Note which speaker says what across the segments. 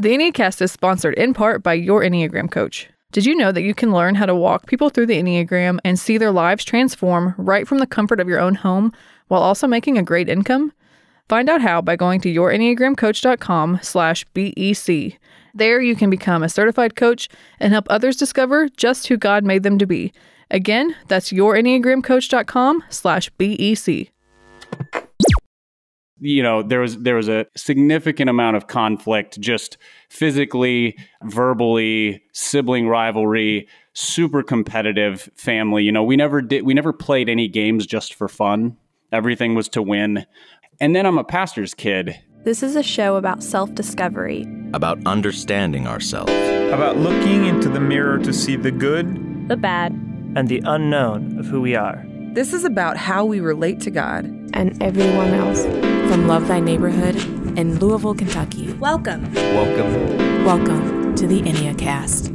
Speaker 1: The Enneacast is sponsored in part by your Enneagram coach. Did you know that you can learn how to walk people through the Enneagram and see their lives transform right from the comfort of your own home while also making a great income? Find out how by going to yourenneagramcoach.com slash BEC. There you can become a certified coach and help others discover just who God made them to be. Again, that's yourenneagramcoach.com slash BEC
Speaker 2: you know there was there was a significant amount of conflict just physically verbally sibling rivalry super competitive family. You know we never did we never played any games just for fun. Everything was to win. And then i'm a pastor's kid.
Speaker 3: This is a show about self-discovery.
Speaker 4: About understanding ourselves.
Speaker 5: About looking into the mirror to see the good
Speaker 3: the bad.
Speaker 6: And the unknown of who we are
Speaker 7: this is about how we relate to God
Speaker 3: and everyone else.
Speaker 8: From Love Thy Neighborhood in Louisville, Kentucky.
Speaker 3: Welcome.
Speaker 4: Welcome.
Speaker 8: Welcome to the Enneacast.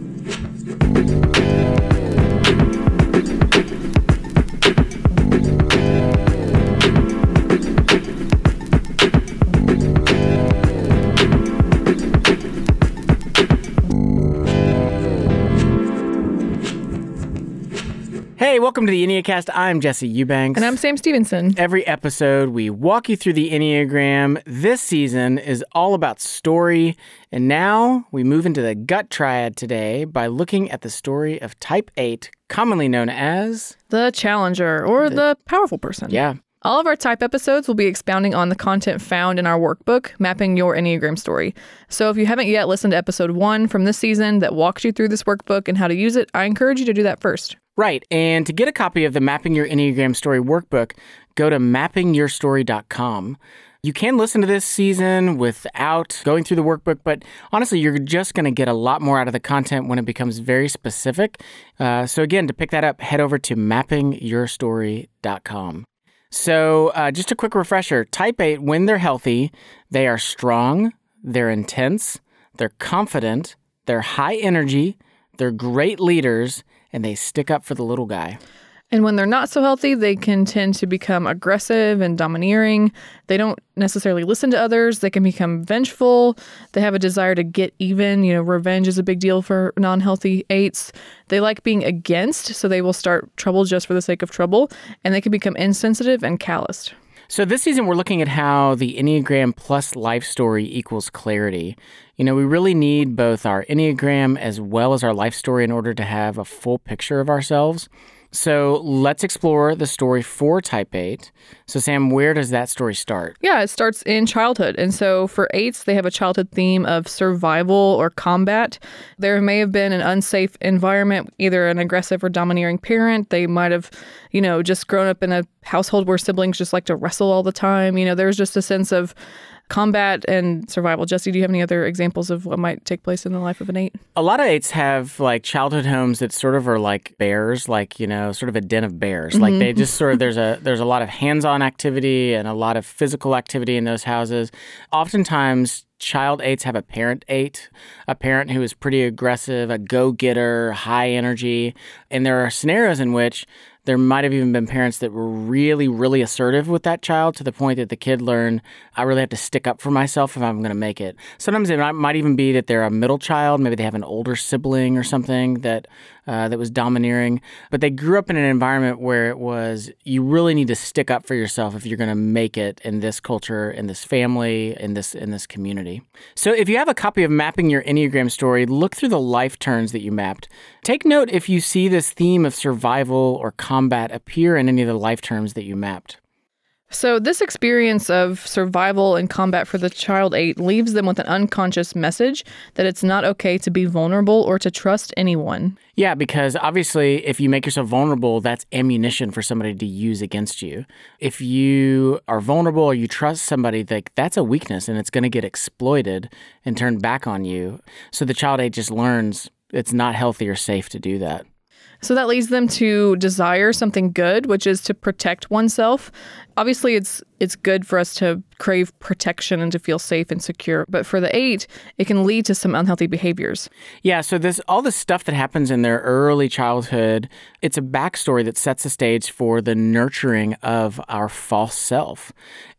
Speaker 9: Hey, welcome to the Enneacast. I'm Jesse Eubanks.
Speaker 1: And I'm Sam Stevenson.
Speaker 9: Every episode, we walk you through the Enneagram. This season is all about story. And now we move into the gut triad today by looking at the story of Type 8, commonly known as
Speaker 1: the challenger or the, the powerful person.
Speaker 9: Yeah.
Speaker 1: All of our type episodes will be expounding on the content found in our workbook, Mapping Your Enneagram Story. So if you haven't yet listened to episode one from this season that walks you through this workbook and how to use it, I encourage you to do that first.
Speaker 9: Right. And to get a copy of the Mapping Your Enneagram Story workbook, go to mappingyourstory.com. You can listen to this season without going through the workbook, but honestly, you're just going to get a lot more out of the content when it becomes very specific. Uh, so, again, to pick that up, head over to mappingyourstory.com. So, uh, just a quick refresher type 8, when they're healthy, they are strong, they're intense, they're confident, they're high energy, they're great leaders, and they stick up for the little guy.
Speaker 1: And when they're not so healthy, they can tend to become aggressive and domineering. They don't necessarily listen to others. They can become vengeful. They have a desire to get even. You know, revenge is a big deal for non healthy eights. They like being against, so they will start trouble just for the sake of trouble. And they can become insensitive and calloused.
Speaker 9: So, this season, we're looking at how the Enneagram plus life story equals clarity. You know, we really need both our Enneagram as well as our life story in order to have a full picture of ourselves. So let's explore the story for type 8. So, Sam, where does that story start?
Speaker 1: Yeah, it starts in childhood. And so for eights, they have a childhood theme of survival or combat. There may have been an unsafe environment, either an aggressive or domineering parent. They might have, you know, just grown up in a household where siblings just like to wrestle all the time. You know, there's just a sense of combat and survival. Jesse, do you have any other examples of what might take place in the life of an eight?
Speaker 9: A lot of eights have like childhood homes that sort of are like bears, like you know, sort of a den of bears. Mm-hmm. Like they just sort of there's a there's a lot of hands-on activity and a lot of physical activity in those houses. Oftentimes child eights have a parent eight, a parent who is pretty aggressive, a go getter, high energy. And there are scenarios in which there might have even been parents that were really, really assertive with that child to the point that the kid learned, I really have to stick up for myself if I'm going to make it. Sometimes it might even be that they're a middle child. Maybe they have an older sibling or something that uh, that was domineering. But they grew up in an environment where it was you really need to stick up for yourself if you're going to make it in this culture, in this family, in this in this community. So if you have a copy of Mapping Your Enneagram Story, look through the life turns that you mapped. Take note if you see this theme of survival or combat appear in any of the life turns that you mapped.
Speaker 1: So, this experience of survival and combat for the child eight leaves them with an unconscious message that it's not okay to be vulnerable or to trust anyone.
Speaker 9: Yeah, because obviously, if you make yourself vulnerable, that's ammunition for somebody to use against you. If you are vulnerable or you trust somebody, like that's a weakness and it's going to get exploited and turned back on you. So, the child eight just learns it's not healthy or safe to do that.
Speaker 1: So that leads them to desire something good, which is to protect oneself. Obviously, it's it's good for us to crave protection and to feel safe and secure, but for the 8, it can lead to some unhealthy behaviors.
Speaker 9: Yeah, so this all the stuff that happens in their early childhood, it's a backstory that sets the stage for the nurturing of our false self.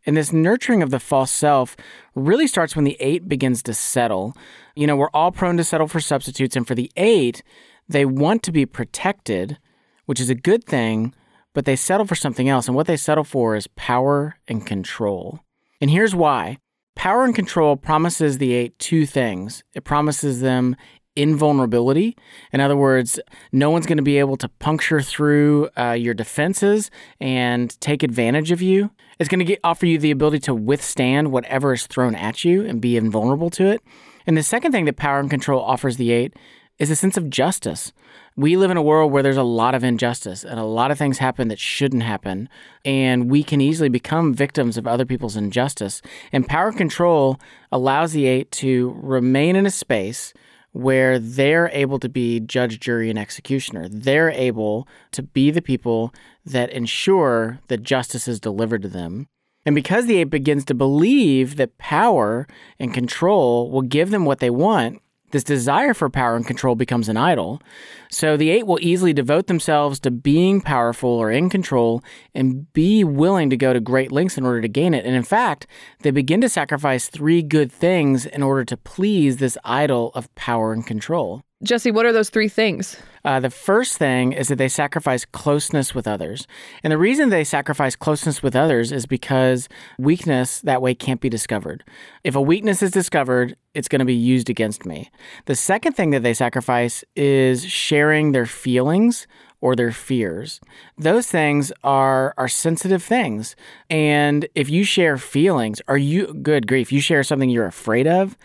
Speaker 9: And this nurturing of the false self really starts when the 8 begins to settle. You know, we're all prone to settle for substitutes and for the 8, they want to be protected, which is a good thing, but they settle for something else. And what they settle for is power and control. And here's why power and control promises the eight two things it promises them invulnerability. In other words, no one's going to be able to puncture through uh, your defenses and take advantage of you. It's going to offer you the ability to withstand whatever is thrown at you and be invulnerable to it. And the second thing that power and control offers the eight is a sense of justice. We live in a world where there's a lot of injustice and a lot of things happen that shouldn't happen. And we can easily become victims of other people's injustice. And power control allows the eight to remain in a space where they're able to be judge, jury, and executioner. They're able to be the people that ensure that justice is delivered to them. And because the eight begins to believe that power and control will give them what they want, this desire for power and control becomes an idol. So the eight will easily devote themselves to being powerful or in control and be willing to go to great lengths in order to gain it. And in fact, they begin to sacrifice three good things in order to please this idol of power and control.
Speaker 1: Jesse, what are those three things?
Speaker 9: Uh, the first thing is that they sacrifice closeness with others. And the reason they sacrifice closeness with others is because weakness that way can't be discovered. If a weakness is discovered, it's going to be used against me. The second thing that they sacrifice is sharing their feelings or their fears. Those things are are sensitive things. And if you share feelings, are you good grief, you share something you're afraid of,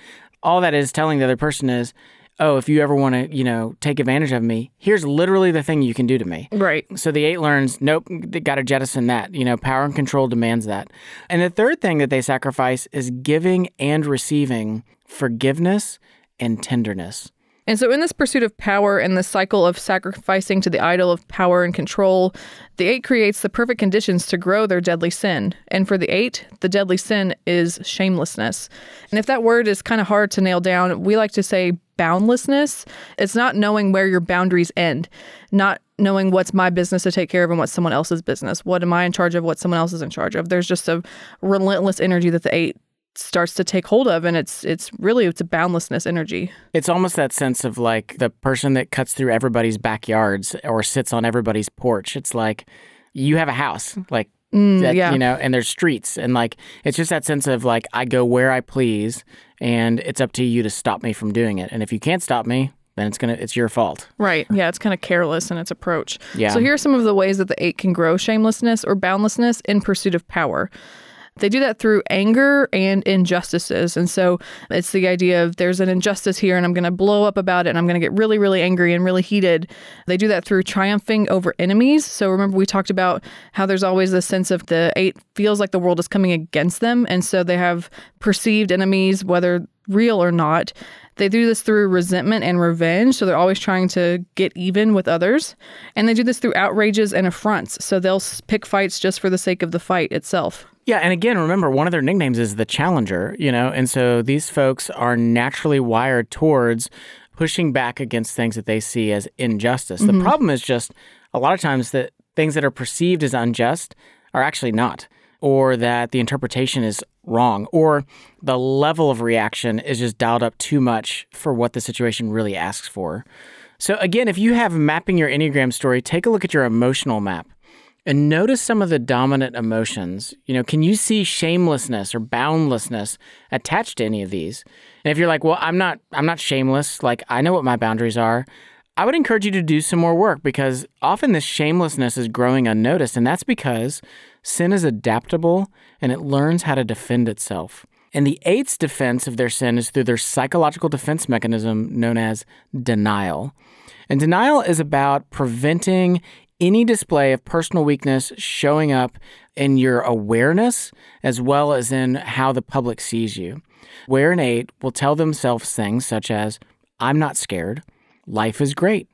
Speaker 9: all that is telling the other person is oh, if you ever want to, you know, take advantage of me, here's literally the thing you can do to me.
Speaker 1: Right.
Speaker 9: So the eight learns, nope, they got to jettison that. You know, power and control demands that. And the third thing that they sacrifice is giving and receiving forgiveness and tenderness.
Speaker 1: And so, in this pursuit of power and the cycle of sacrificing to the idol of power and control, the eight creates the perfect conditions to grow their deadly sin. And for the eight, the deadly sin is shamelessness. And if that word is kind of hard to nail down, we like to say boundlessness. It's not knowing where your boundaries end, not knowing what's my business to take care of and what's someone else's business. What am I in charge of? What someone else is in charge of? There's just a relentless energy that the eight starts to take hold of and it's it's really it's a boundlessness energy.
Speaker 9: It's almost that sense of like the person that cuts through everybody's backyards or sits on everybody's porch. It's like you have a house like
Speaker 1: mm,
Speaker 9: that,
Speaker 1: yeah.
Speaker 9: you know and there's streets and like it's just that sense of like i go where i please and it's up to you to stop me from doing it. And if you can't stop me then it's gonna it's your fault.
Speaker 1: Right. Yeah it's kind of careless in its approach.
Speaker 9: Yeah.
Speaker 1: so here are some of the ways that the eight can grow shamelessness or boundlessness in pursuit of power they do that through anger and injustices. And so it's the idea of there's an injustice here and I'm going to blow up about it and I'm going to get really, really angry and really heated. They do that through triumphing over enemies. So remember, we talked about how there's always this sense of the eight feels like the world is coming against them. And so they have perceived enemies, whether real or not. They do this through resentment and revenge. So they're always trying to get even with others. And they do this through outrages and affronts. So they'll pick fights just for the sake of the fight itself.
Speaker 9: Yeah, and again, remember one of their nicknames is the Challenger, you know, and so these folks are naturally wired towards pushing back against things that they see as injustice. Mm-hmm. The problem is just a lot of times that things that are perceived as unjust are actually not, or that the interpretation is wrong, or the level of reaction is just dialed up too much for what the situation really asks for. So, again, if you have mapping your Enneagram story, take a look at your emotional map and notice some of the dominant emotions. You know, can you see shamelessness or boundlessness attached to any of these? And if you're like, well, I'm not I'm not shameless, like I know what my boundaries are, I would encourage you to do some more work because often this shamelessness is growing unnoticed, and that's because sin is adaptable and it learns how to defend itself. And the eight's defense of their sin is through their psychological defense mechanism known as denial. And denial is about preventing any display of personal weakness showing up in your awareness as well as in how the public sees you. Where an eight will tell themselves things such as, I'm not scared, life is great,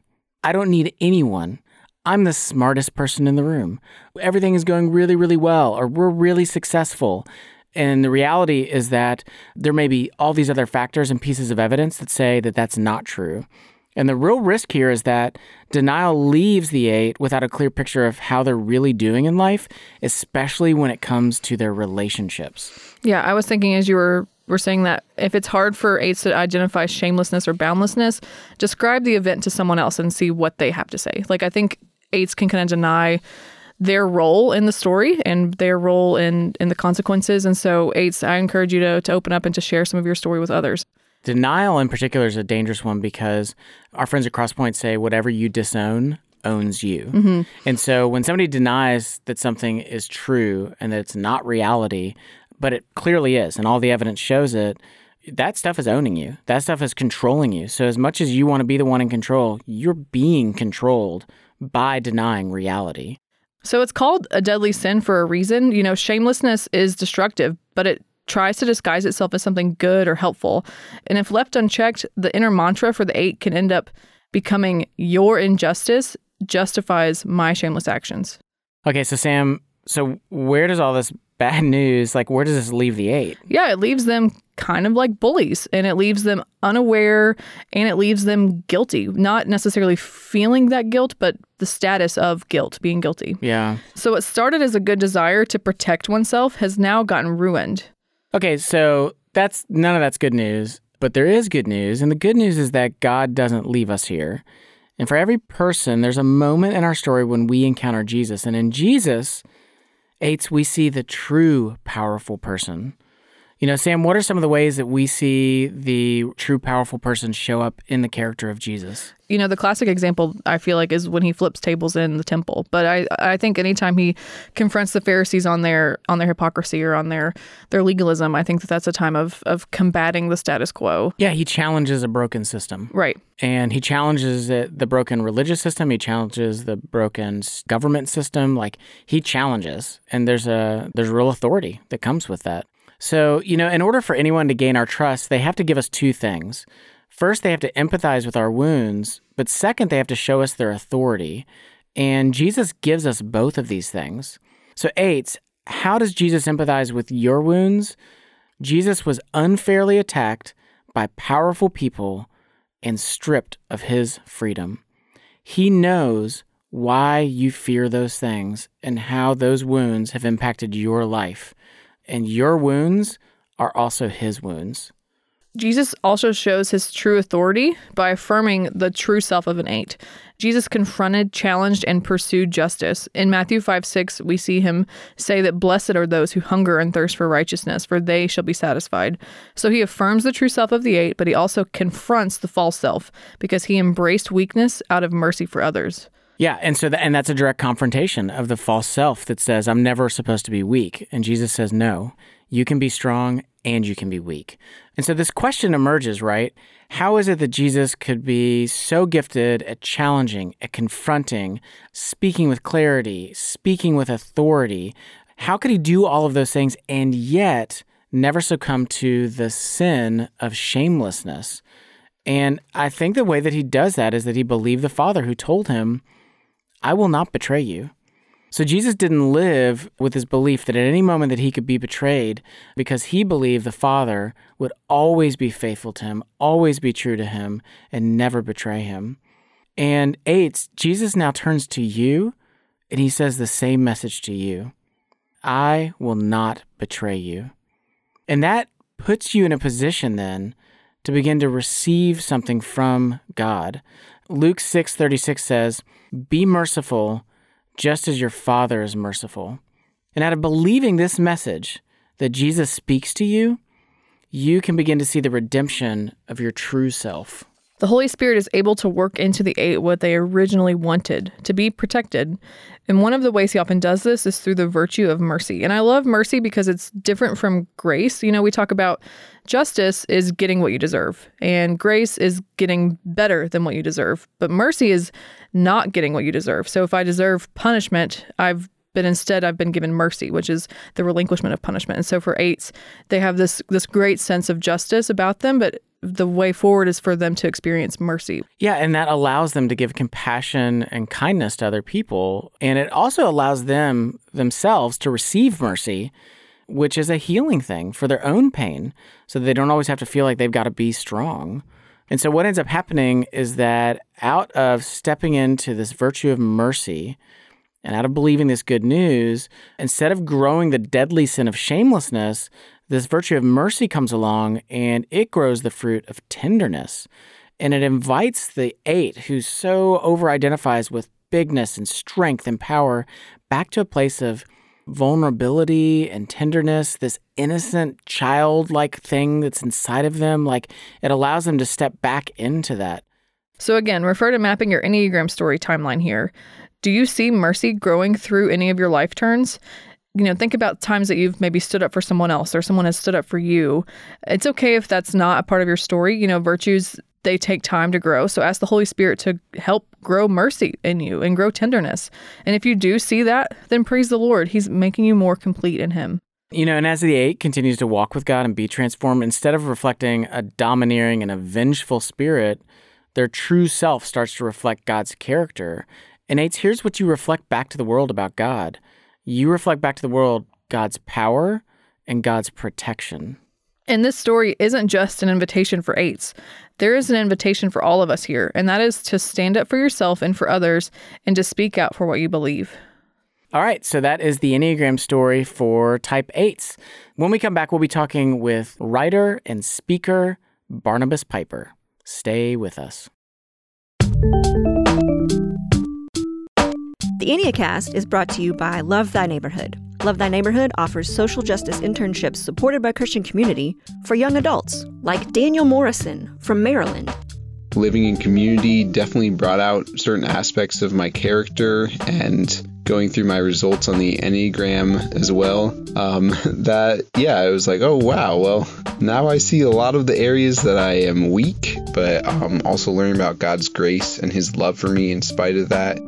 Speaker 9: I don't need anyone. I'm the smartest person in the room. Everything is going really, really well, or we're really successful. And the reality is that there may be all these other factors and pieces of evidence that say that that's not true. And the real risk here is that denial leaves the eight without a clear picture of how they're really doing in life, especially when it comes to their relationships.
Speaker 1: Yeah, I was thinking as you were were saying that if it's hard for eights to identify shamelessness or boundlessness, describe the event to someone else and see what they have to say. Like I think eights can kind of deny their role in the story and their role in in the consequences. And so eights, I encourage you to to open up and to share some of your story with others.
Speaker 9: Denial in particular is a dangerous one because our friends at Crosspoint say whatever you disown owns you.
Speaker 1: Mm-hmm.
Speaker 9: And so when somebody denies that something is true and that it's not reality, but it clearly is, and all the evidence shows it, that stuff is owning you. That stuff is controlling you. So as much as you want to be the one in control, you're being controlled by denying reality.
Speaker 1: So it's called a deadly sin for a reason. You know, shamelessness is destructive, but it tries to disguise itself as something good or helpful. And if left unchecked, the inner mantra for the eight can end up becoming your injustice justifies my shameless actions.
Speaker 9: Okay, so Sam, so where does all this bad news, like where does this leave the eight?
Speaker 1: Yeah, it leaves them kind of like bullies and it leaves them unaware and it leaves them guilty. Not necessarily feeling that guilt, but the status of guilt, being guilty.
Speaker 9: Yeah.
Speaker 1: So what started as a good desire to protect oneself has now gotten ruined.
Speaker 9: Okay, so that's none of that's good news, but there is good news, and the good news is that God doesn't leave us here. And for every person, there's a moment in our story when we encounter Jesus, and in Jesus, eights we see the true powerful person. You know, Sam, what are some of the ways that we see the true powerful person show up in the character of Jesus?
Speaker 1: You know, the classic example I feel like is when he flips tables in the temple. But I, I think anytime he confronts the Pharisees on their on their hypocrisy or on their their legalism, I think that that's a time of of combating the status quo.
Speaker 9: Yeah, he challenges a broken system.
Speaker 1: Right.
Speaker 9: And he challenges it, the broken religious system. He challenges the broken government system. Like he challenges, and there's a there's real authority that comes with that. So, you know, in order for anyone to gain our trust, they have to give us two things. First, they have to empathize with our wounds, but second, they have to show us their authority. And Jesus gives us both of these things. So, eight, how does Jesus empathize with your wounds? Jesus was unfairly attacked by powerful people and stripped of his freedom. He knows why you fear those things and how those wounds have impacted your life and your wounds are also his wounds.
Speaker 1: Jesus also shows his true authority by affirming the true self of an eight. Jesus confronted, challenged, and pursued justice. In Matthew 5 6, we see him say that blessed are those who hunger and thirst for righteousness, for they shall be satisfied. So he affirms the true self of the eight, but he also confronts the false self because he embraced weakness out of mercy for others.
Speaker 9: Yeah, and so that, and that's a direct confrontation of the false self that says I'm never supposed to be weak, and Jesus says no, you can be strong and you can be weak. And so this question emerges, right? How is it that Jesus could be so gifted at challenging, at confronting, speaking with clarity, speaking with authority? How could he do all of those things and yet never succumb to the sin of shamelessness? And I think the way that he does that is that he believed the Father who told him, I will not betray you. So Jesus didn't live with his belief that at any moment that he could be betrayed because he believed the Father would always be faithful to him, always be true to him, and never betray him. And eight, Jesus now turns to you and he says the same message to you I will not betray you. And that puts you in a position then to begin to receive something from God. Luke 6:36 says, "Be merciful just as your Father is merciful." And out of believing this message that Jesus speaks to you, you can begin to see the redemption of your true self.
Speaker 1: The Holy Spirit is able to work into the eight what they originally wanted to be protected. And one of the ways he often does this is through the virtue of mercy. And I love mercy because it's different from grace. You know, we talk about justice is getting what you deserve, and grace is getting better than what you deserve. But mercy is not getting what you deserve. So if I deserve punishment, I've but instead I've been given mercy, which is the relinquishment of punishment. And so for eights, they have this this great sense of justice about them, but the way forward is for them to experience mercy.
Speaker 9: Yeah, and that allows them to give compassion and kindness to other people. And it also allows them themselves to receive mercy, which is a healing thing for their own pain, so they don't always have to feel like they've got to be strong. And so what ends up happening is that out of stepping into this virtue of mercy, and out of believing this good news, instead of growing the deadly sin of shamelessness, this virtue of mercy comes along and it grows the fruit of tenderness. And it invites the eight who so over identifies with bigness and strength and power back to a place of vulnerability and tenderness, this innocent childlike thing that's inside of them. Like it allows them to step back into that.
Speaker 1: So, again, refer to mapping your Enneagram story timeline here. Do you see mercy growing through any of your life turns? You know, think about times that you've maybe stood up for someone else or someone has stood up for you. It's okay if that's not a part of your story. You know, virtues, they take time to grow. So ask the Holy Spirit to help grow mercy in you and grow tenderness. And if you do see that, then praise the Lord. He's making you more complete in Him.
Speaker 9: You know, and as the eight continues to walk with God and be transformed, instead of reflecting a domineering and a vengeful spirit, their true self starts to reflect God's character. And eights, here's what you reflect back to the world about God you reflect back to the world God's power and God's protection.
Speaker 1: And this story isn't just an invitation for eights. There is an invitation for all of us here, and that is to stand up for yourself and for others and to speak out for what you believe.
Speaker 9: All right, so that is the Enneagram story for type 8s. When we come back, we'll be talking with writer and speaker Barnabas Piper. Stay with us.
Speaker 10: The Enneacast is brought to you by Love Thy Neighborhood. Love Thy Neighborhood offers social justice internships supported by Christian community for young adults, like Daniel Morrison from Maryland.
Speaker 11: Living in community definitely brought out certain aspects of my character and going through my results on the Enneagram as well. Um, that, yeah, it was like, oh, wow, well, now I see a lot of the areas that I am weak, but um, also learning about God's grace and His love for me in spite of that.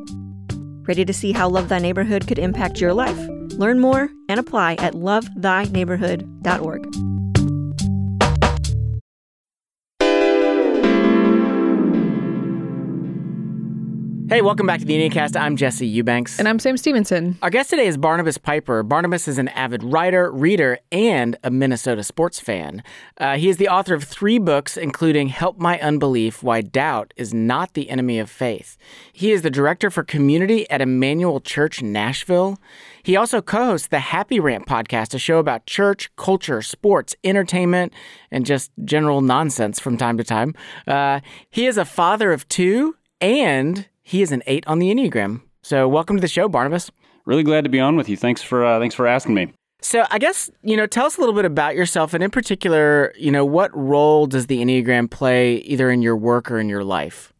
Speaker 10: Ready to see how Love Thy Neighborhood could impact your life? Learn more and apply at lovethyneighborhood.org.
Speaker 9: Hey, welcome back to the Enneacast. I'm Jesse Eubanks.
Speaker 1: And I'm Sam Stevenson.
Speaker 9: Our guest today is Barnabas Piper. Barnabas is an avid writer, reader, and a Minnesota sports fan. Uh, he is the author of three books, including Help My Unbelief Why Doubt is Not the Enemy of Faith. He is the director for community at Immanuel Church, Nashville. He also co hosts the Happy Rant podcast, a show about church, culture, sports, entertainment, and just general nonsense from time to time. Uh, he is a father of two and he is an eight on the Enneagram. So, welcome to the show, Barnabas.
Speaker 2: Really glad to be on with you. Thanks for uh, thanks for asking me.
Speaker 9: So, I guess you know, tell us a little bit about yourself, and in particular, you know, what role does the Enneagram play either in your work or in your life?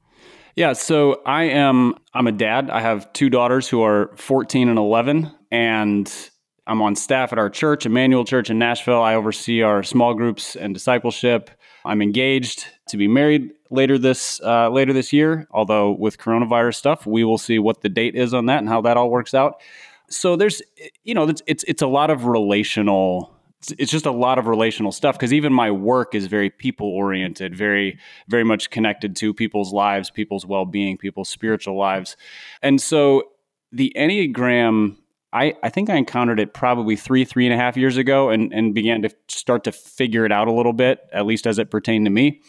Speaker 2: Yeah, so I am I'm a dad. I have two daughters who are 14 and 11, and I'm on staff at our church, Immanuel Church in Nashville. I oversee our small groups and discipleship. I'm engaged to be married later this uh, later this year. Although with coronavirus stuff, we will see what the date is on that and how that all works out. So there's you know it's it's, it's a lot of relational. It's just a lot of relational stuff because even my work is very people oriented, very very much connected to people's lives, people's well being, people's spiritual lives, and so the Enneagram I, I think I encountered it probably three, three and a half years ago and, and began to start to figure it out a little bit, at least as it pertained to me.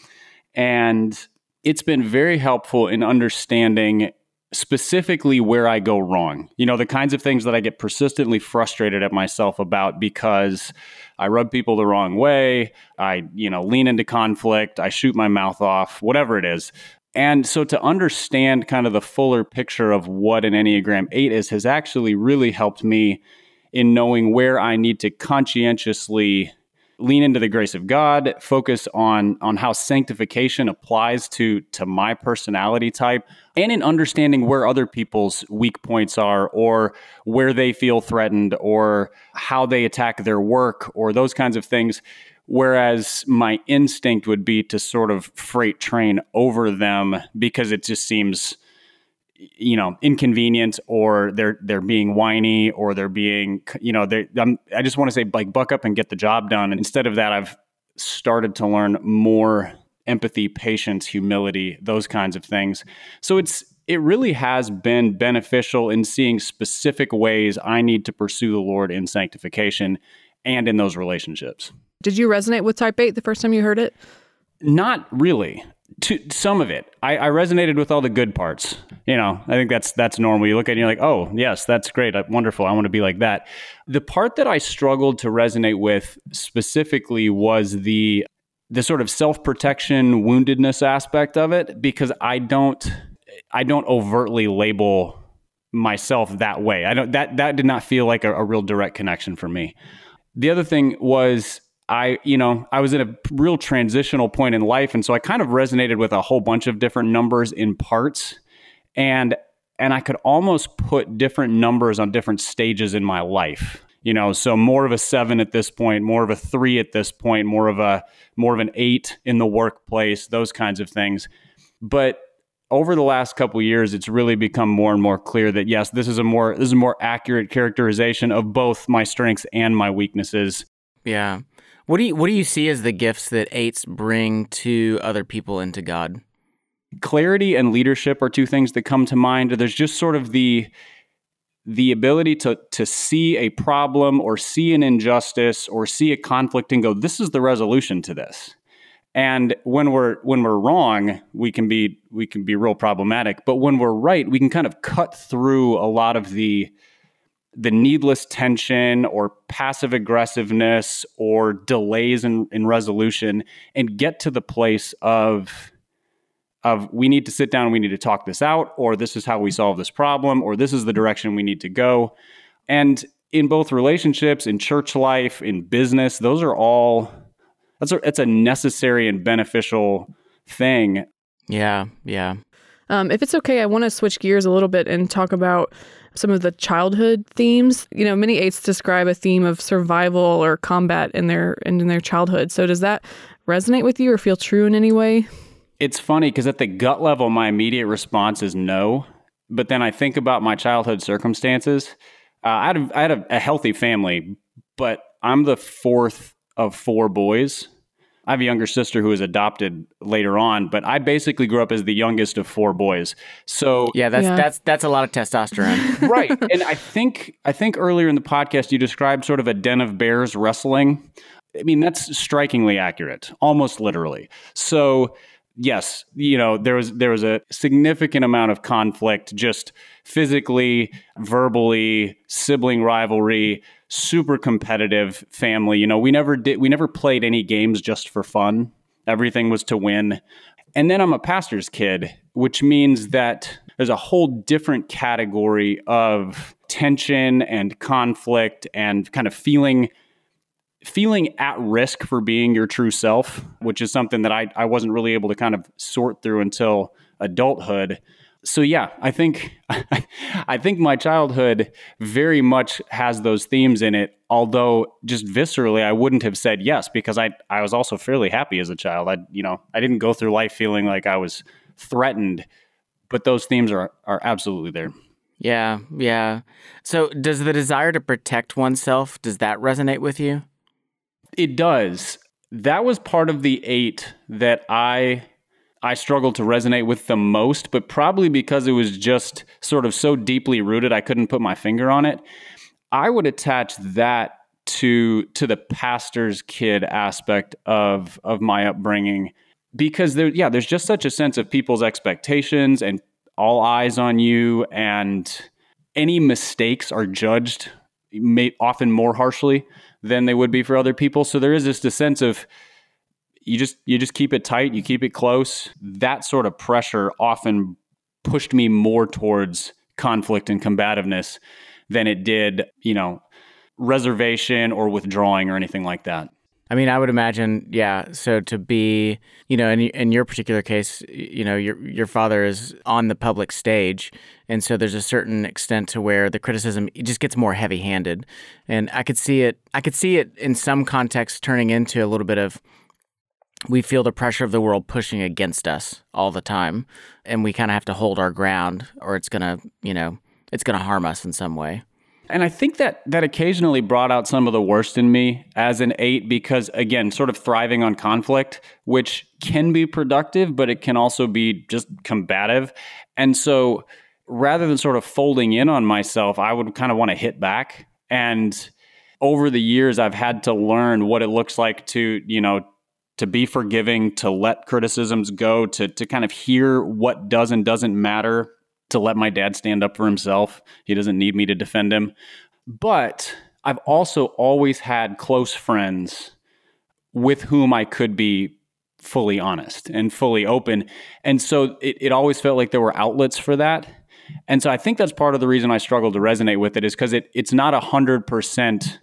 Speaker 2: And it's been very helpful in understanding specifically where I go wrong. You know, the kinds of things that I get persistently frustrated at myself about because I rub people the wrong way, I, you know, lean into conflict, I shoot my mouth off, whatever it is. And so to understand kind of the fuller picture of what an Enneagram 8 is has actually really helped me in knowing where I need to conscientiously lean into the grace of God, focus on on how sanctification applies to to my personality type, and in understanding where other people's weak points are or where they feel threatened or how they attack their work or those kinds of things. Whereas my instinct would be to sort of freight train over them because it just seems you know inconvenient or they're they're being whiny or they're being you know they i just want to say like buck up and get the job done and instead of that i've started to learn more empathy, patience, humility, those kinds of things. So it's it really has been beneficial in seeing specific ways I need to pursue the Lord in sanctification and in those relationships.
Speaker 1: Did you resonate with type 8 the first time you heard it?
Speaker 2: Not really. To some of it, I, I, resonated with all the good parts. You know, I think that's that's normal. You look at it and you're like, oh yes, that's great, wonderful. I want to be like that. The part that I struggled to resonate with specifically was the the sort of self protection, woundedness aspect of it, because I don't I don't overtly label myself that way. I don't that that did not feel like a, a real direct connection for me. The other thing was I, you know, I was at a real transitional point in life, and so I kind of resonated with a whole bunch of different numbers in parts, and and I could almost put different numbers on different stages in my life. You know, so more of a seven at this point, more of a three at this point, more of a more of an eight in the workplace, those kinds of things. But over the last couple years, it's really become more and more clear that yes, this is a more this is a more accurate characterization of both my strengths and my weaknesses.
Speaker 9: Yeah. What do you what do you see as the gifts that eights bring to other people and to God?
Speaker 2: Clarity and leadership are two things that come to mind. There's just sort of the the ability to to see a problem or see an injustice or see a conflict and go, this is the resolution to this. And when we're when we're wrong, we can be we can be real problematic. But when we're right, we can kind of cut through a lot of the the needless tension or passive aggressiveness or delays in, in resolution and get to the place of of we need to sit down we need to talk this out or this is how we solve this problem or this is the direction we need to go and in both relationships in church life in business those are all that's a, it's a necessary and beneficial thing
Speaker 9: yeah yeah
Speaker 1: um, if it's okay i want to switch gears a little bit and talk about some of the childhood themes. You know, many eights describe a theme of survival or combat in their in their childhood. So does that resonate with you or feel true in any way?
Speaker 2: It's funny because at the gut level, my immediate response is no. But then I think about my childhood circumstances. Uh, I had, a, I had a, a healthy family, but I'm the fourth of four boys. I have a younger sister who was adopted later on, but I basically grew up as the youngest of four boys. So
Speaker 9: yeah, that's yeah. that's that's a lot of testosterone,
Speaker 2: right? And I think I think earlier in the podcast you described sort of a den of bears wrestling. I mean, that's strikingly accurate, almost literally. So yes, you know, there was there was a significant amount of conflict just physically, verbally, sibling rivalry, super competitive family. You know, we never did we never played any games just for fun. Everything was to win. And then I'm a pastor's kid, which means that there's a whole different category of tension and conflict and kind of feeling feeling at risk for being your true self, which is something that I, I wasn't really able to kind of sort through until adulthood so yeah, I think I think my childhood very much has those themes in it. Although just viscerally, I wouldn't have said yes because I I was also fairly happy as a child. I you know I didn't go through life feeling like I was threatened, but those themes are are absolutely there.
Speaker 9: Yeah, yeah. So does the desire to protect oneself does that resonate with you?
Speaker 2: It does. That was part of the eight that I I struggled to resonate with the most, but probably because it was just sort of so deeply rooted, I couldn't put my finger on it. I would attach that to to the pastor's kid aspect of of my upbringing because there yeah there's just such a sense of people's expectations and all eyes on you and any mistakes are judged often more harshly than they would be for other people so there is a sense of you just you just keep it tight, you keep it close. That sort of pressure often pushed me more towards conflict and combativeness than it did, you know, reservation or withdrawing or anything like that.
Speaker 9: I mean, I would imagine, yeah. So to be, you know, in in your particular case, you know, your your father is on the public stage, and so there's a certain extent to where the criticism just gets more heavy-handed, and I could see it. I could see it in some contexts turning into a little bit of we feel the pressure of the world pushing against us all the time and we kind of have to hold our ground or it's to you know it's to harm us in some way
Speaker 2: And I think that that occasionally brought out some of the worst in me as an eight because, again, sort of thriving on conflict, which can be productive, but it can also be just combative. And so rather than sort of folding in on myself, I would kind of want to hit back. And over the years, I've had to learn what it looks like to, you know, to be forgiving, to let criticisms go, to to kind of hear what does and doesn't matter, to let my dad stand up for himself. He doesn't need me to defend him. But I've also always had close friends with whom I could be fully honest and fully open. And so it, it always felt like there were outlets for that. And so I think that's part of the reason I struggle to resonate with it is because it, it's not a hundred percent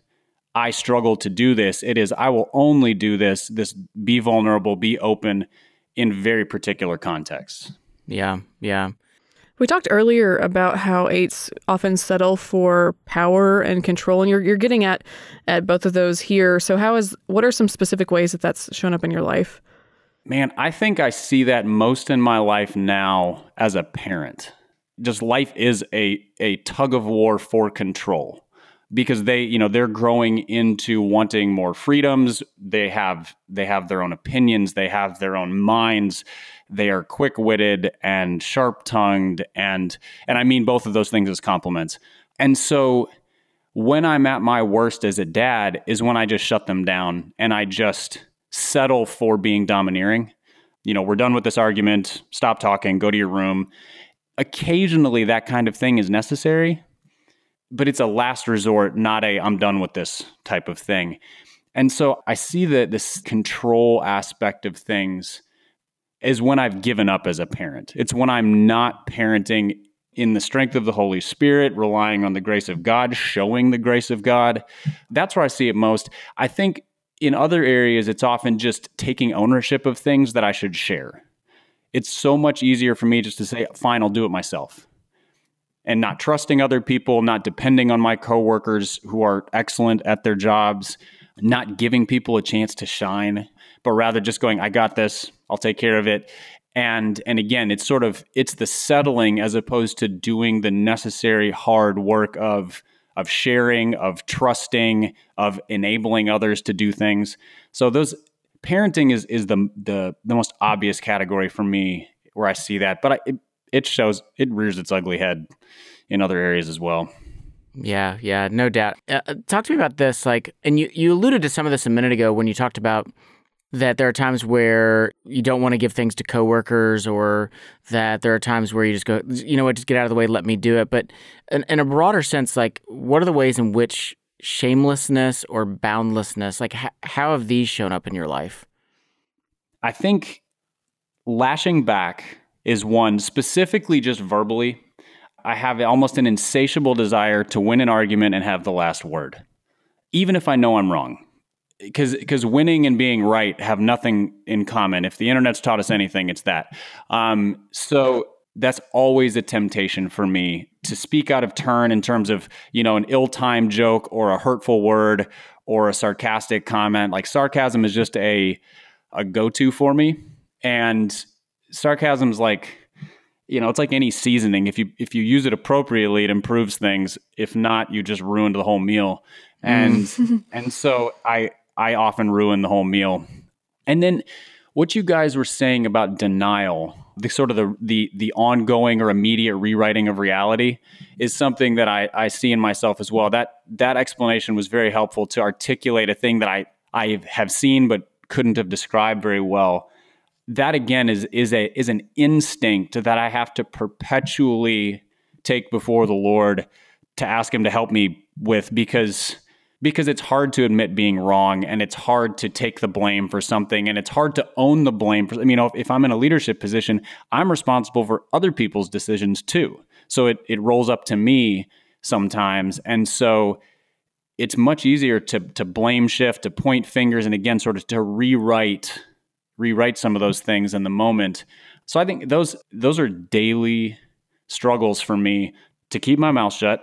Speaker 2: I struggle to do this. It is I will only do this, this be vulnerable, be open in very particular contexts.
Speaker 9: Yeah, yeah.
Speaker 1: We talked earlier about how eights often settle for power and control, and you're you're getting at at both of those here. So, how is what are some specific ways that that's shown up in your life?
Speaker 2: Man, I think I see that most in my life now as a parent. Just life is a a tug of war for control because they you know they're growing into wanting more freedoms they have they have their own opinions they have their own minds they are quick-witted and sharp-tongued and and I mean both of those things as compliments. And so when I'm at my worst as a dad is when I just shut them down and I just settle for being domineering. You know we're done with this argument stop talking go to your room. Occasionally that kind of thing is necessary but it's a last resort, not a I'm done with this type of thing. And so I see that this control aspect of things is when I've given up as a parent. It's when I'm not parenting in the strength of the Holy Spirit, relying on the grace of God, showing the grace of God. That's where I see it most. I think in other areas, it's often just taking ownership of things that I should share. It's so much easier for me just to say, fine, I'll do it myself and not trusting other people, not depending on my coworkers who are excellent at their jobs, not giving people a chance to shine, but rather just going, I got this, I'll take care of it. And and again, it's sort of it's the settling as opposed to doing the necessary hard work of of sharing, of trusting, of enabling others to do things. So those parenting is is the the the most obvious category for me where I see that. But I, it, it shows it rears its ugly head in other areas as well.
Speaker 9: Yeah, yeah, no doubt. Uh, uh, talk to me about this, like, and you you alluded to some of this a minute ago when you talked about that there are times where you don't want to give things to coworkers, or that there are times where you just go, you know what, just get out of the way, let me do it. But in, in a broader sense, like, what are the ways in which shamelessness or boundlessness, like, h- how have these shown up in your life?
Speaker 2: I think lashing back is one specifically just verbally. I have almost an insatiable desire to win an argument and have the last word, even if I know I'm wrong. Because because winning and being right have nothing in common. If the internet's taught us anything, it's that. Um, so that's always a temptation for me to speak out of turn in terms of you know an ill-timed joke or a hurtful word or a sarcastic comment. Like sarcasm is just a a go-to for me, and sarcasm's like you know it's like any seasoning if you if you use it appropriately it improves things if not you just ruined the whole meal and mm. and so i i often ruin the whole meal and then what you guys were saying about denial the sort of the the the ongoing or immediate rewriting of reality is something that I, I see in myself as well. That that explanation was very helpful to articulate a thing that I I have seen but couldn't have described very well that again is is a is an instinct that I have to perpetually take before the Lord to ask him to help me with because because it's hard to admit being wrong and it's hard to take the blame for something and it's hard to own the blame for I mean if, if I'm in a leadership position I'm responsible for other people's decisions too so it it rolls up to me sometimes and so it's much easier to to blame shift to point fingers and again sort of to rewrite rewrite some of those things in the moment. So I think those those are daily struggles for me to keep my mouth shut,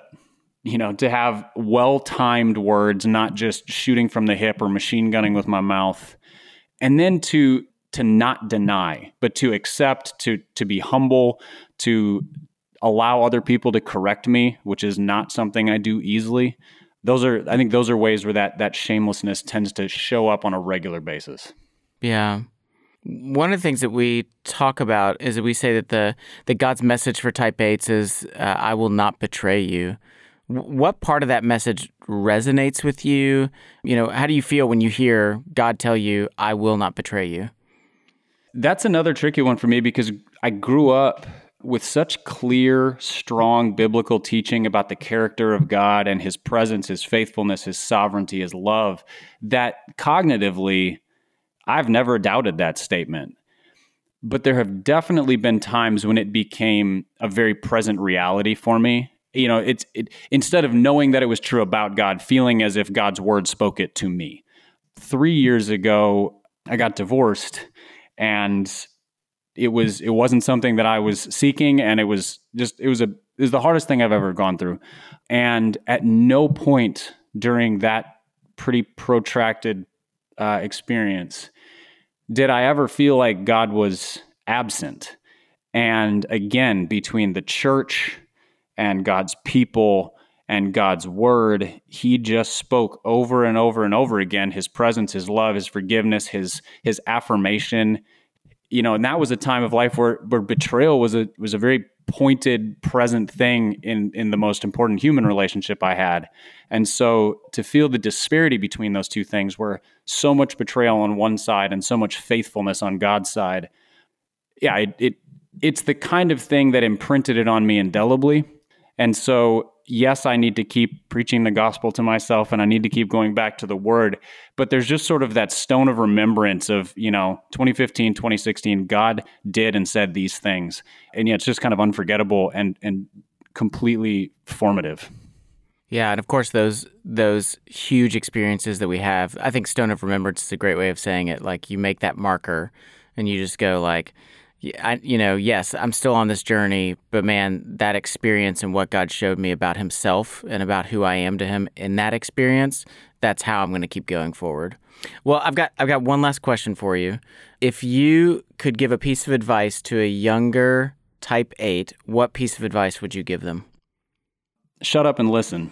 Speaker 2: you know, to have well-timed words, not just shooting from the hip or machine gunning with my mouth. And then to to not deny, but to accept, to to be humble, to allow other people to correct me, which is not something I do easily. Those are I think those are ways where that that shamelessness tends to show up on a regular basis.
Speaker 9: Yeah. One of the things that we talk about is that we say that the that God's message for type 8s is uh, I will not betray you. What part of that message resonates with you? You know, how do you feel when you hear God tell you, I will not betray you?
Speaker 2: That's another tricky one for me because I grew up with such clear, strong biblical teaching about the character of God and his presence, his faithfulness, his sovereignty, his love, that cognitively, I've never doubted that statement. But there have definitely been times when it became a very present reality for me you know, it's it, instead of knowing that it was true about God, feeling as if God's word spoke it to me. Three years ago, I got divorced, and it was it wasn't something that I was seeking, and it was just it was a it was the hardest thing I've ever gone through, and at no point during that pretty protracted uh, experience did I ever feel like God was absent. And again, between the church and God's people and God's word, he just spoke over and over and over again his presence, his love, his forgiveness, his his affirmation. You know, and that was a time of life where where betrayal was a was a very pointed present thing in in the most important human relationship I had. And so to feel the disparity between those two things where so much betrayal on one side and so much faithfulness on God's side, yeah, it, it it's the kind of thing that imprinted it on me indelibly and so, yes, I need to keep preaching the gospel to myself and I need to keep going back to the word. But there's just sort of that stone of remembrance of, you know, 2015, 2016, God did and said these things. And yet it's just kind of unforgettable and, and completely formative.
Speaker 9: Yeah, and of course those those huge experiences that we have. I think stone of remembrance is a great way of saying it. Like you make that marker and you just go like I, you know, yes, I'm still on this journey, but man, that experience and what God showed me about Himself and about who I am to Him in that experience, that's how I'm going to keep going forward. Well, I've got I've got one last question for you. If you could give a piece of advice to a younger Type Eight, what piece of advice would you give them?
Speaker 2: Shut up and listen.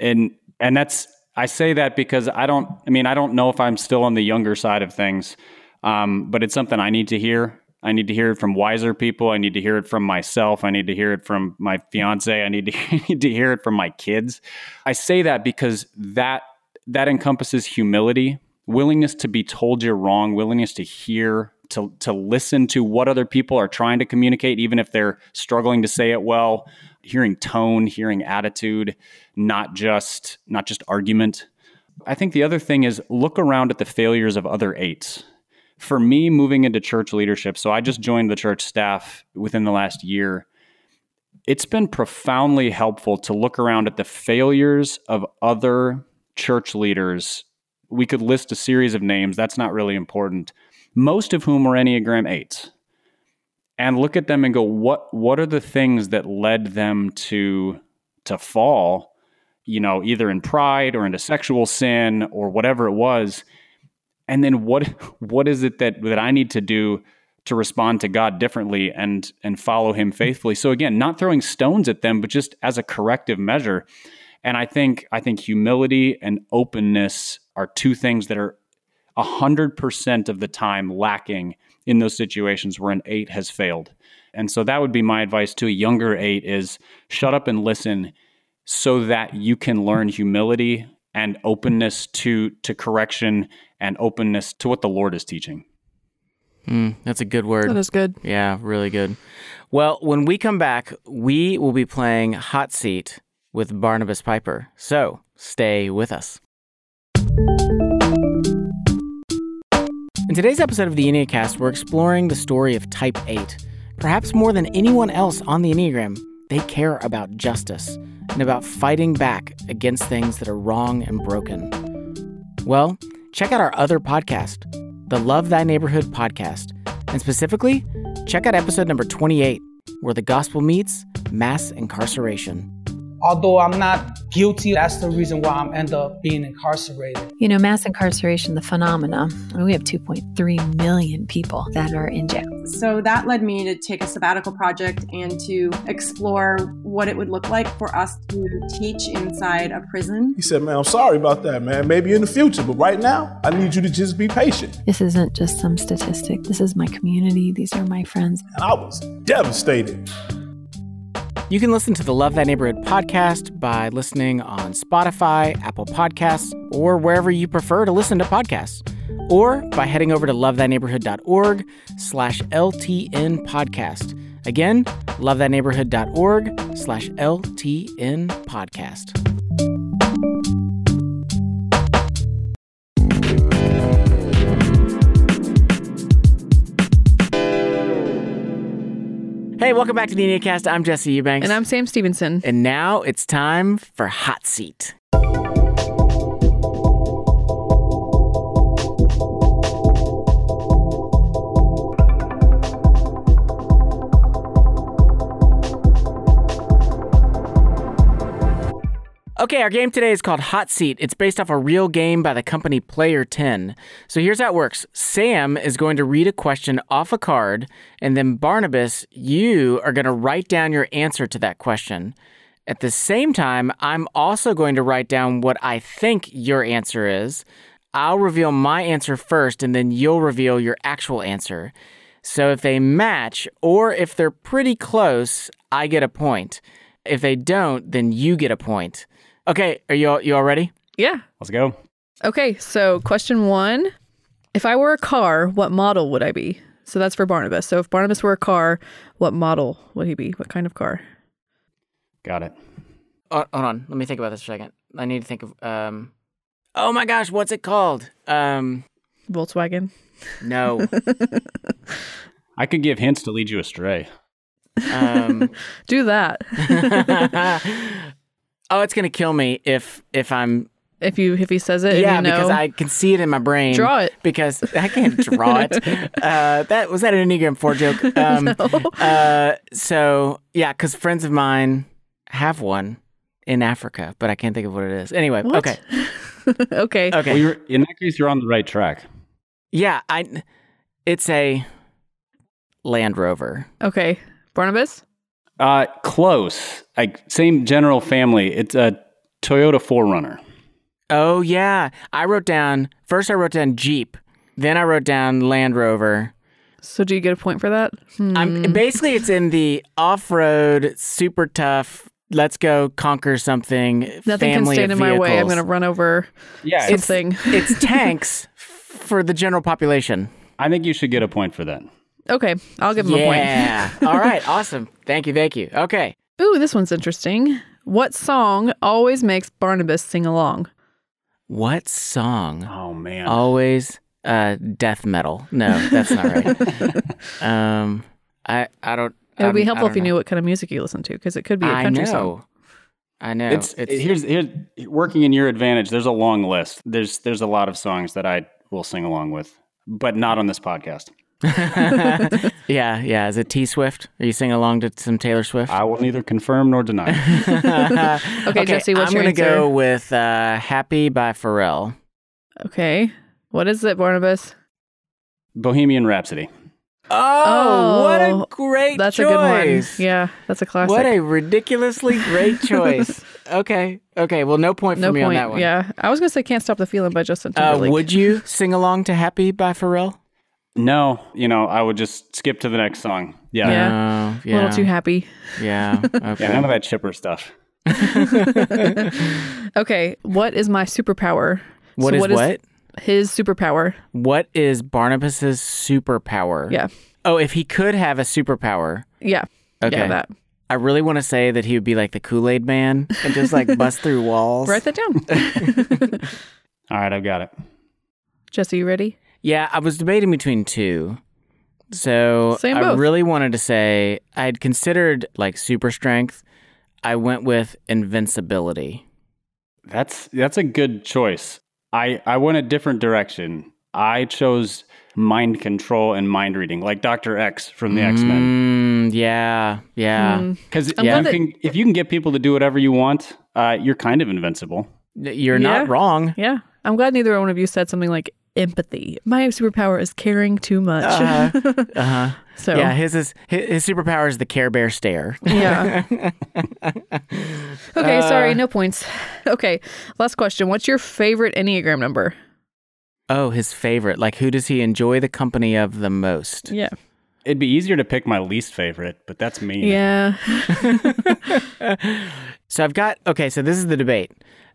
Speaker 2: And and that's I say that because I don't. I mean, I don't know if I'm still on the younger side of things, um, but it's something I need to hear I need to hear it from wiser people. I need to hear it from myself. I need to hear it from my fiance. I need to, need to hear it from my kids. I say that because that that encompasses humility, willingness to be told you're wrong, willingness to hear, to to listen to what other people are trying to communicate, even if they're struggling to say it well. Hearing tone, hearing attitude, not just not just argument. I think the other thing is look around at the failures of other eights for me moving into church leadership, so I just joined the church staff within the last year. It's been profoundly helpful to look around at the failures of other church leaders. We could list a series of names, that's not really important, most of whom were Enneagram 8s. And look at them and go, what what are the things that led them to to fall, you know, either in pride or into sexual sin or whatever it was? And then what what is it that that I need to do to respond to God differently and and follow him faithfully. So again, not throwing stones at them, but just as a corrective measure. And I think I think humility and openness are two things that are a hundred percent of the time lacking in those situations where an eight has failed. And so that would be my advice to a younger eight is shut up and listen so that you can learn humility and openness to to correction and openness to what the Lord is teaching.
Speaker 9: Mm, that's a good word.
Speaker 1: That is good.
Speaker 9: Yeah, really good. Well, when we come back, we will be playing Hot Seat with Barnabas Piper. So stay with us. In today's episode of the Enneacast, we're exploring the story of Type 8. Perhaps more than anyone else on the Enneagram, they care about justice and about fighting back against things that are wrong and broken. Well, check out our other podcast, the Love Thy Neighborhood podcast, and specifically, check out episode number 28, where the gospel meets mass incarceration.
Speaker 12: Although I'm not guilty, that's the reason why I'm end up being incarcerated.
Speaker 13: You know, mass incarceration, the phenomena, I mean, we have 2.3 million people that are in jail.
Speaker 14: So that led me to take a sabbatical project and to explore what it would look like for us to teach inside a prison.
Speaker 15: He said, Man, I'm sorry about that, man. Maybe in the future, but right now, I need you to just be patient.
Speaker 13: This isn't just some statistic. This is my community. These are my friends.
Speaker 15: And I was devastated.
Speaker 9: You can listen to the Love Thy Neighborhood podcast by listening on Spotify, Apple Podcasts, or wherever you prefer to listen to podcasts, or by heading over to lovethyneighborhood.org slash LTN podcast. Again, lovethyneighborhood.org slash LTN podcast. Hey, welcome back to the Enneacast. I'm Jesse Eubanks.
Speaker 1: And I'm Sam Stevenson.
Speaker 9: And now it's time for Hot Seat. Okay, our game today is called Hot Seat. It's based off a real game by the company Player 10. So here's how it works Sam is going to read a question off a card, and then Barnabas, you are going to write down your answer to that question. At the same time, I'm also going to write down what I think your answer is. I'll reveal my answer first, and then you'll reveal your actual answer. So if they match, or if they're pretty close, I get a point. If they don't, then you get a point. Okay, are you all, you all ready?
Speaker 1: Yeah.
Speaker 2: Let's go.
Speaker 1: Okay, so question one If I were a car, what model would I be? So that's for Barnabas. So if Barnabas were a car, what model would he be? What kind of car?
Speaker 2: Got it.
Speaker 9: Oh, hold on. Let me think about this for a second. I need to think of. Um, oh my gosh, what's it called? Um,
Speaker 1: Volkswagen.
Speaker 9: No.
Speaker 2: I could give hints to lead you astray.
Speaker 9: Um,
Speaker 1: Do that.
Speaker 9: oh, it's gonna kill me if if I'm
Speaker 1: if you if he says it.
Speaker 9: Yeah,
Speaker 1: you know,
Speaker 9: because I can see it in my brain.
Speaker 1: Draw it.
Speaker 9: Because I can't draw it. Uh, that was that an Enneagram Four joke. Um,
Speaker 1: no.
Speaker 9: uh, so yeah, because friends of mine have one in Africa, but I can't think of what it is. Anyway,
Speaker 1: What?
Speaker 9: okay,
Speaker 1: okay.
Speaker 9: okay.
Speaker 2: Well, you're, in that case, you're on the right track.
Speaker 9: yeah, I. It's a Land Rover.
Speaker 1: Okay. Barnabas?
Speaker 2: Uh, close. Like same general family. It's a Toyota 4Runner.
Speaker 9: Oh yeah, I wrote down first. I wrote down Jeep, then I wrote down Land Rover.
Speaker 1: So do you get a point for that? Hmm.
Speaker 9: I'm basically it's in the off-road, super tough. Let's go conquer something.
Speaker 1: Nothing can stand
Speaker 9: of
Speaker 1: in my way. I'm going to run over
Speaker 2: Yeah,
Speaker 9: It's-
Speaker 1: something.
Speaker 9: It's tanks for the general population.
Speaker 2: I think you should get a point for that.
Speaker 1: Okay, I'll give him a point.
Speaker 9: Yeah. All right. Awesome. Thank you. Thank you. Okay.
Speaker 1: Ooh, this one's interesting. What song always makes Barnabas sing along?
Speaker 9: What song?
Speaker 2: Oh man.
Speaker 9: Always uh, death metal. No, that's not right. um, I I don't.
Speaker 1: It would be
Speaker 9: I'm- I
Speaker 1: helpful if you
Speaker 9: know.
Speaker 1: knew what kind of music you listen to, because it could be a country I
Speaker 9: know.
Speaker 1: song.
Speaker 9: I know.
Speaker 2: It's, It's, here's here's working in your advantage. There's a long list. There's there's a lot of songs that I will sing along with, but not on this podcast.
Speaker 9: yeah, yeah. Is it T Swift? Are you singing along to some Taylor Swift?
Speaker 2: I will neither confirm nor deny.
Speaker 1: Okay, Jesse, what's your?
Speaker 9: I'm
Speaker 1: your
Speaker 9: gonna
Speaker 1: answer?
Speaker 9: go with uh, "Happy" by Pharrell.
Speaker 1: Okay. What is it, Barnabas?
Speaker 2: Bohemian Rhapsody.
Speaker 9: Oh, what a
Speaker 1: Oh,
Speaker 9: great
Speaker 1: That's
Speaker 9: choice!
Speaker 1: a good one. Yeah, that's a classic.
Speaker 9: What a ridiculously great choice. okay, okay. Well, no point for
Speaker 1: no
Speaker 9: me
Speaker 1: point.
Speaker 9: on that one.
Speaker 1: Yeah, I was gonna say "Can't Stop the Feeling" by Justin
Speaker 9: Uh,
Speaker 1: Timberlake.
Speaker 9: would you sing along to "Happy" by Pharrell?
Speaker 2: No, you know, I would just skip to the next song. Yeah.
Speaker 1: Yeah.
Speaker 9: Oh,
Speaker 1: a little too happy.
Speaker 9: Yeah. Okay.
Speaker 2: Yeah, none of that chipper stuff.
Speaker 1: Okay, what is my superpower?
Speaker 9: What
Speaker 1: So
Speaker 9: is what?
Speaker 1: His superpower.
Speaker 9: What is Barnabas's superpower?
Speaker 1: Yeah.
Speaker 9: Oh, if he could have a superpower.
Speaker 1: Yeah.
Speaker 9: Okay.
Speaker 1: Yeah, that.
Speaker 9: I really want to say that he would be like the Kool Aid Man and just like bust through walls.
Speaker 1: Write that down.
Speaker 2: All right, I've got it.
Speaker 1: Jesse, you ready?
Speaker 9: Yeah, I was debating between two. So
Speaker 1: Say 'em
Speaker 9: I
Speaker 1: both.
Speaker 9: really wanted to say I'd considered like super strength. I went with invincibility.
Speaker 2: That's that's a good choice. I I went a different direction. I chose mind control and mind reading, like Doctor X from the X Men.
Speaker 9: Mm, yeah, yeah.
Speaker 1: Hmm.
Speaker 2: Because if,
Speaker 1: I'm
Speaker 2: you
Speaker 1: that-
Speaker 2: can, if you can get people to do whatever you want, uh, you're kind of invincible.
Speaker 9: You're
Speaker 1: Yeah.
Speaker 9: not wrong.
Speaker 1: Yeah. I'm glad neither one of you said something like empathy. My superpower is caring too much.
Speaker 9: Uh-huh. Uh-huh.
Speaker 1: So-
Speaker 9: yeah, his is his, his superpower is the Care Bear stare.
Speaker 1: Yeah. okay,
Speaker 9: Uh,
Speaker 1: sorry, no points. Okay, last question. What's your favorite Enneagram number?
Speaker 9: Oh, his favorite. Like, who does he enjoy the company of the most?
Speaker 1: Yeah.
Speaker 2: It'd be easier to pick my least favorite, but that's me.
Speaker 1: Yeah.
Speaker 9: So I've got okay. So this is the debate.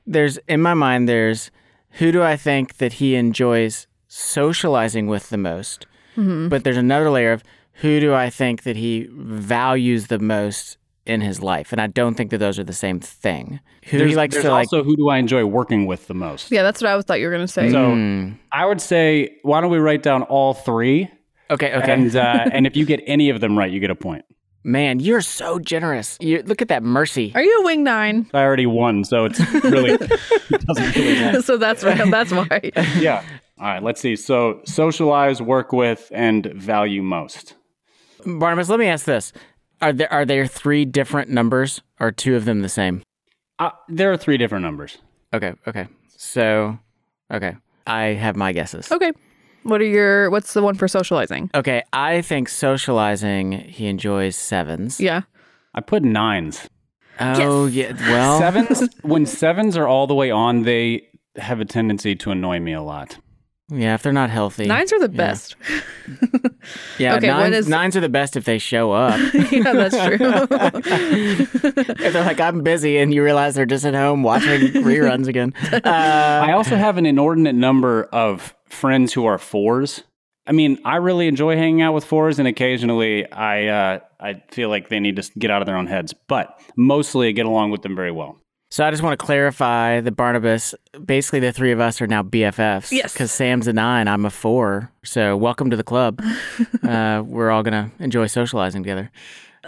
Speaker 9: There's in my mind. There's who do I think that he enjoys socializing with the most,
Speaker 1: Mhm.
Speaker 9: but there's another layer of who do I think that he values the most in his life, and I don't think that those are the same thing. Who
Speaker 2: there's,
Speaker 9: he likes
Speaker 2: there's
Speaker 9: to like.
Speaker 2: also who do I enjoy working with the most?
Speaker 1: Yeah, that's what I thought you were going to say.
Speaker 2: So
Speaker 9: Hmm.
Speaker 2: I would say, why don't we write down all three?
Speaker 9: Okay, okay.
Speaker 2: And uh, and if you get any of them right, you get a point.
Speaker 9: Man, you're so generous. You look at that mercy.
Speaker 1: Are you a wing nine?
Speaker 2: I already won, so it's really it doesn't really matter.
Speaker 1: so that's right. That's why.
Speaker 2: yeah. All right. Let's see. So socialize, work with, and value most.
Speaker 9: Barnabas, let me ask this: Are there are there three different numbers, or are two of them the same?
Speaker 2: Uh, there are three different numbers.
Speaker 9: Okay, okay. So, okay, I have my guesses.
Speaker 1: Okay. What are your? What's the one for socializing?
Speaker 9: Okay, I think socializing he enjoys sevens.
Speaker 1: Yeah.
Speaker 2: I put nines.
Speaker 9: Oh yeah. Well,
Speaker 2: sevens. When sevens are all the way on, they have a tendency to annoy me a lot.
Speaker 9: Yeah, if they're not healthy.
Speaker 1: Nines are the
Speaker 9: yeah.
Speaker 1: best.
Speaker 9: Yeah,
Speaker 1: Okay, what
Speaker 9: nines,
Speaker 1: is-
Speaker 9: nines are the best if they show up.
Speaker 1: yeah, that's true.
Speaker 9: if they're like, I'm busy, and you realize they're just at home watching reruns again. Uh,
Speaker 2: I also have an inordinate number of friends who are fours. I mean, I really enjoy hanging out with fours, and occasionally I uh, I feel like they need to get out of their own heads. But mostly, I get along with them very well.
Speaker 9: So I just want to clarify that Barnabas, basically the three of us are now BFFs.
Speaker 1: Yes.
Speaker 9: Because Sam's a nine, I'm a four. So welcome to the club. uh, we're all going to enjoy socializing together.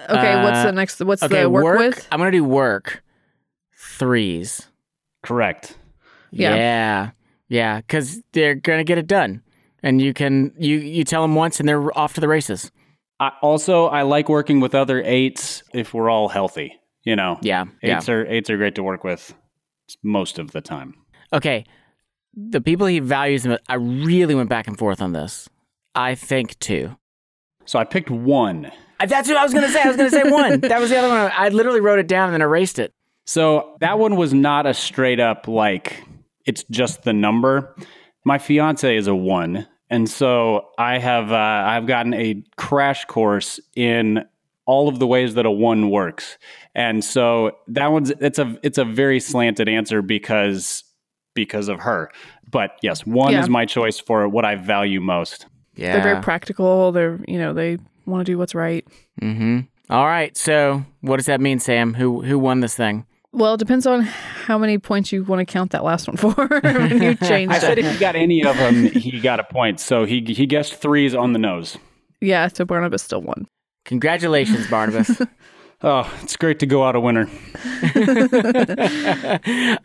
Speaker 1: Okay, what's
Speaker 9: Uh,
Speaker 1: the next? What's
Speaker 9: okay,
Speaker 1: the work, with?
Speaker 9: I'm going to do work. Threes.
Speaker 2: Correct.
Speaker 1: Yeah.
Speaker 9: Yeah. Yeah. Because they're going to get it done. And you can, you, you tell them once and they're off to the races.
Speaker 2: I, also, I like working with other eights if we're all healthy. You know,
Speaker 9: Yeah. Yeah.
Speaker 2: eights are eights are great to work with most of the time.
Speaker 9: Okay. The people he values I really went back and forth on this. I think two.
Speaker 2: So I picked one.
Speaker 9: That's what I was going to say. I was going to say one. That was the other one. I literally wrote it down and then erased it.
Speaker 2: So that one was not a straight up like it's just the number. My fiance is a one, and so I have uh, I've gotten a crash course in all of the ways that a one works, and so that one's it's a it's a very slanted answer because because of her. But yes, one
Speaker 1: Yeah.
Speaker 2: is my choice for what I value most.
Speaker 9: Yeah.
Speaker 1: They're very practical. They're you know they want to do what's right.
Speaker 9: Mm-hmm. All right. So what does that mean, Sam? Who who won this thing?
Speaker 1: Well, it depends on how many points you want to count that last one for. when you change
Speaker 2: I said
Speaker 1: it.
Speaker 2: if he got any of them, he got a point. So he he guessed threes on the nose.
Speaker 1: Yeah, so Barnabas still won.
Speaker 9: Congratulations, Barnabas.
Speaker 2: Oh, it's great to go out a winner.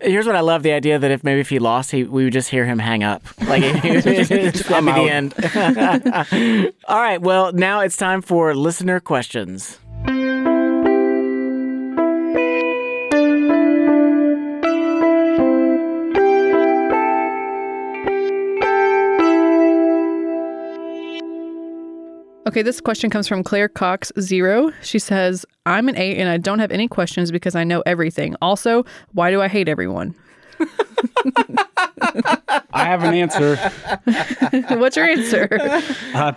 Speaker 9: Here's what I love: the idea that if maybe if he lost, he we would just hear him hang up. Like it would
Speaker 2: I'm
Speaker 9: the end. All right. Well, now it's time for listener questions.
Speaker 1: Okay, this question comes from Claire Cox Zero. She says, I'm an eight and I don't have any questions because I know everything. Also, why do I hate everyone?
Speaker 2: I have an answer.
Speaker 1: What's your answer?
Speaker 2: Uh,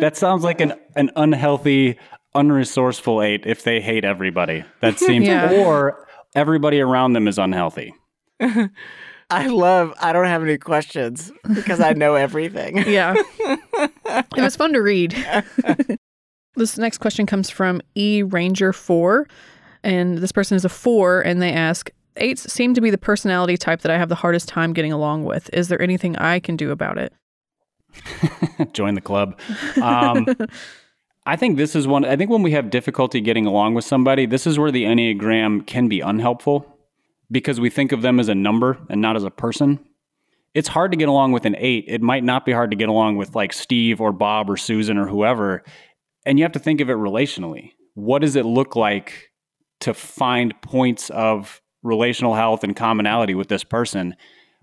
Speaker 2: that sounds like an, an unhealthy, unresourceful eight if they hate everybody. That seems,
Speaker 1: Yeah.
Speaker 2: or everybody around them is unhealthy.
Speaker 9: I love. I don't have any questions because I know everything.
Speaker 1: Yeah. it was fun to read. this next question comes from E Ranger 4. And this person is a four, and they ask, Eights seem to be the personality type that I have the hardest time getting along with. Is there anything I can do about it?
Speaker 2: Join the club. Um, I think this is one. I think when we have difficulty getting along with somebody, this is where the Enneagram can be unhelpful because we think of them as a number and not as a person. It's hard to get along with an eight. It might not be hard to get along with like Steve or Bob or Susan or whoever. And you have to think of it relationally. What does it look like to find points of relational health and commonality with this person?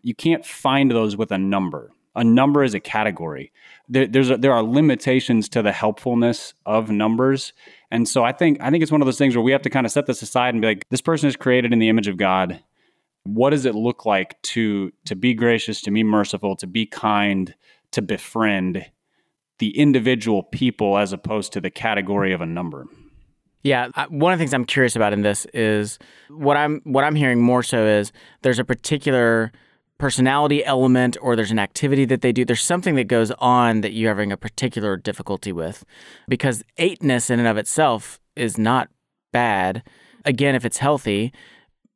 Speaker 2: You can't find those with a number. A number is a category. There, a, there are limitations to the helpfulness of numbers, and so I think I think it's one of those things where we have to kind of set this aside and be like, this person is created in the image of God what does it look like to to be gracious to be merciful to be kind to befriend the individual people as opposed to the category of a number?
Speaker 9: Yeah one of the things i'm curious about in this is what i'm what i'm hearing more so is there's a particular personality element or there's an activity that they do. There's something that goes on that you're having a particular difficulty with because eightness in and of itself is not bad. Again if it's healthy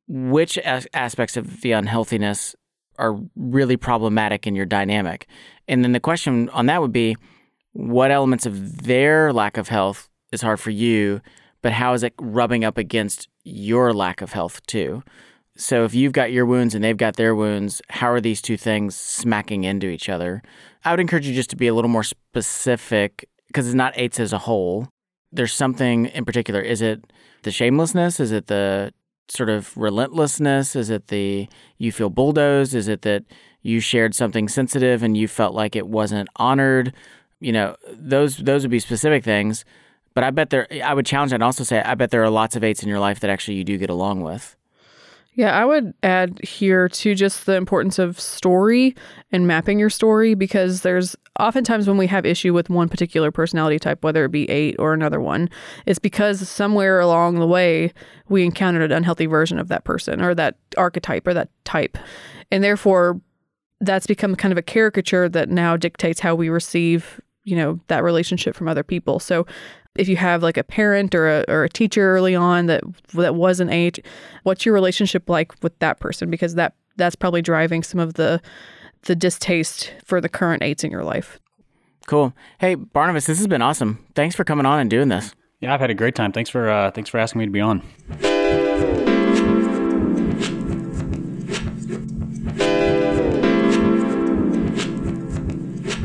Speaker 9: which as- aspects of the unhealthiness are really problematic in your dynamic. And then the question on that would be what elements of their lack of health is hard for you, but how is it rubbing up against your lack of health too? So if you've got your wounds and they've got their wounds, how are these two things smacking into each other? I would encourage you just to be a little more specific because it's not eights as a whole. There's something in particular. Is it the shamelessness? Is it the sort of relentlessness? Is it the you feel bulldozed? Is it that you shared something sensitive and you felt like it wasn't honored? You know, those those would be specific things. But I bet there I would challenge that and also say I bet there are lots of eights in your life that actually you do get along with.
Speaker 1: Yeah, I would add here to just the importance of story and mapping your story because there's oftentimes when we have issue with one particular personality type, whether it be eight or another one, it's because somewhere along the way we encountered an unhealthy version of that person or that archetype or that type. And therefore that's become kind of a caricature that now dictates how we receive you know that relationship from other people so if you have like a parent or a, or a teacher early on that that was an eight, what's your relationship like with that person? Because that that's probably driving some of the the distaste for the current eights in your life.
Speaker 9: Cool. Hey Barnabas, this has been awesome. Thanks for coming on and doing this.
Speaker 2: Yeah, I've had a great time. Thanks for uh, thanks for asking me to be on.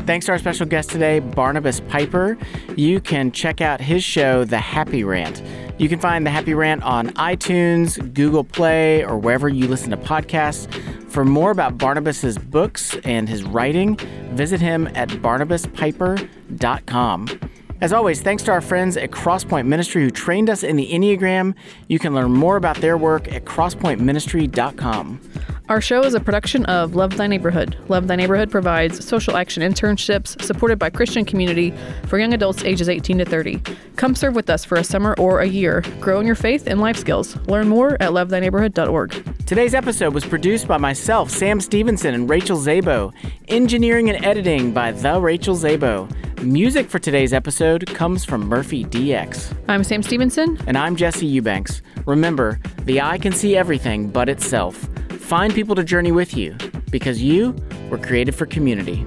Speaker 9: Thanks to our special guest today, Barnabas Piper. You can check out his show, The Happy Rant. You can find The Happy Rant on iTunes, Google Play, or wherever you listen to podcasts. For more about Barnabas's books and his writing, visit him at barnabaspiper.com. As always, thanks to our friends at Crosspoint Ministry who trained us in the Enneagram. You can learn more about their work at crosspointministry.com.
Speaker 1: Our show is a production of Love Thy Neighborhood. Love Thy Neighborhood provides social action internships supported by Christian community for young adults ages 18 to 30. Come serve with us for a summer or a year. Grow in your faith and life skills. Learn more at lovethyneighborhood.org.
Speaker 9: Today's episode was produced by myself, Sam Stevenson, and Rachel Zabo. Engineering and editing by The Rachel Zabo. Music for today's episode comes from Murphy DX.
Speaker 1: I'm Sam Stevenson.
Speaker 9: And I'm Jesse Eubanks. Remember, the eye can see everything but itself. Find people to journey with you because you were created for community.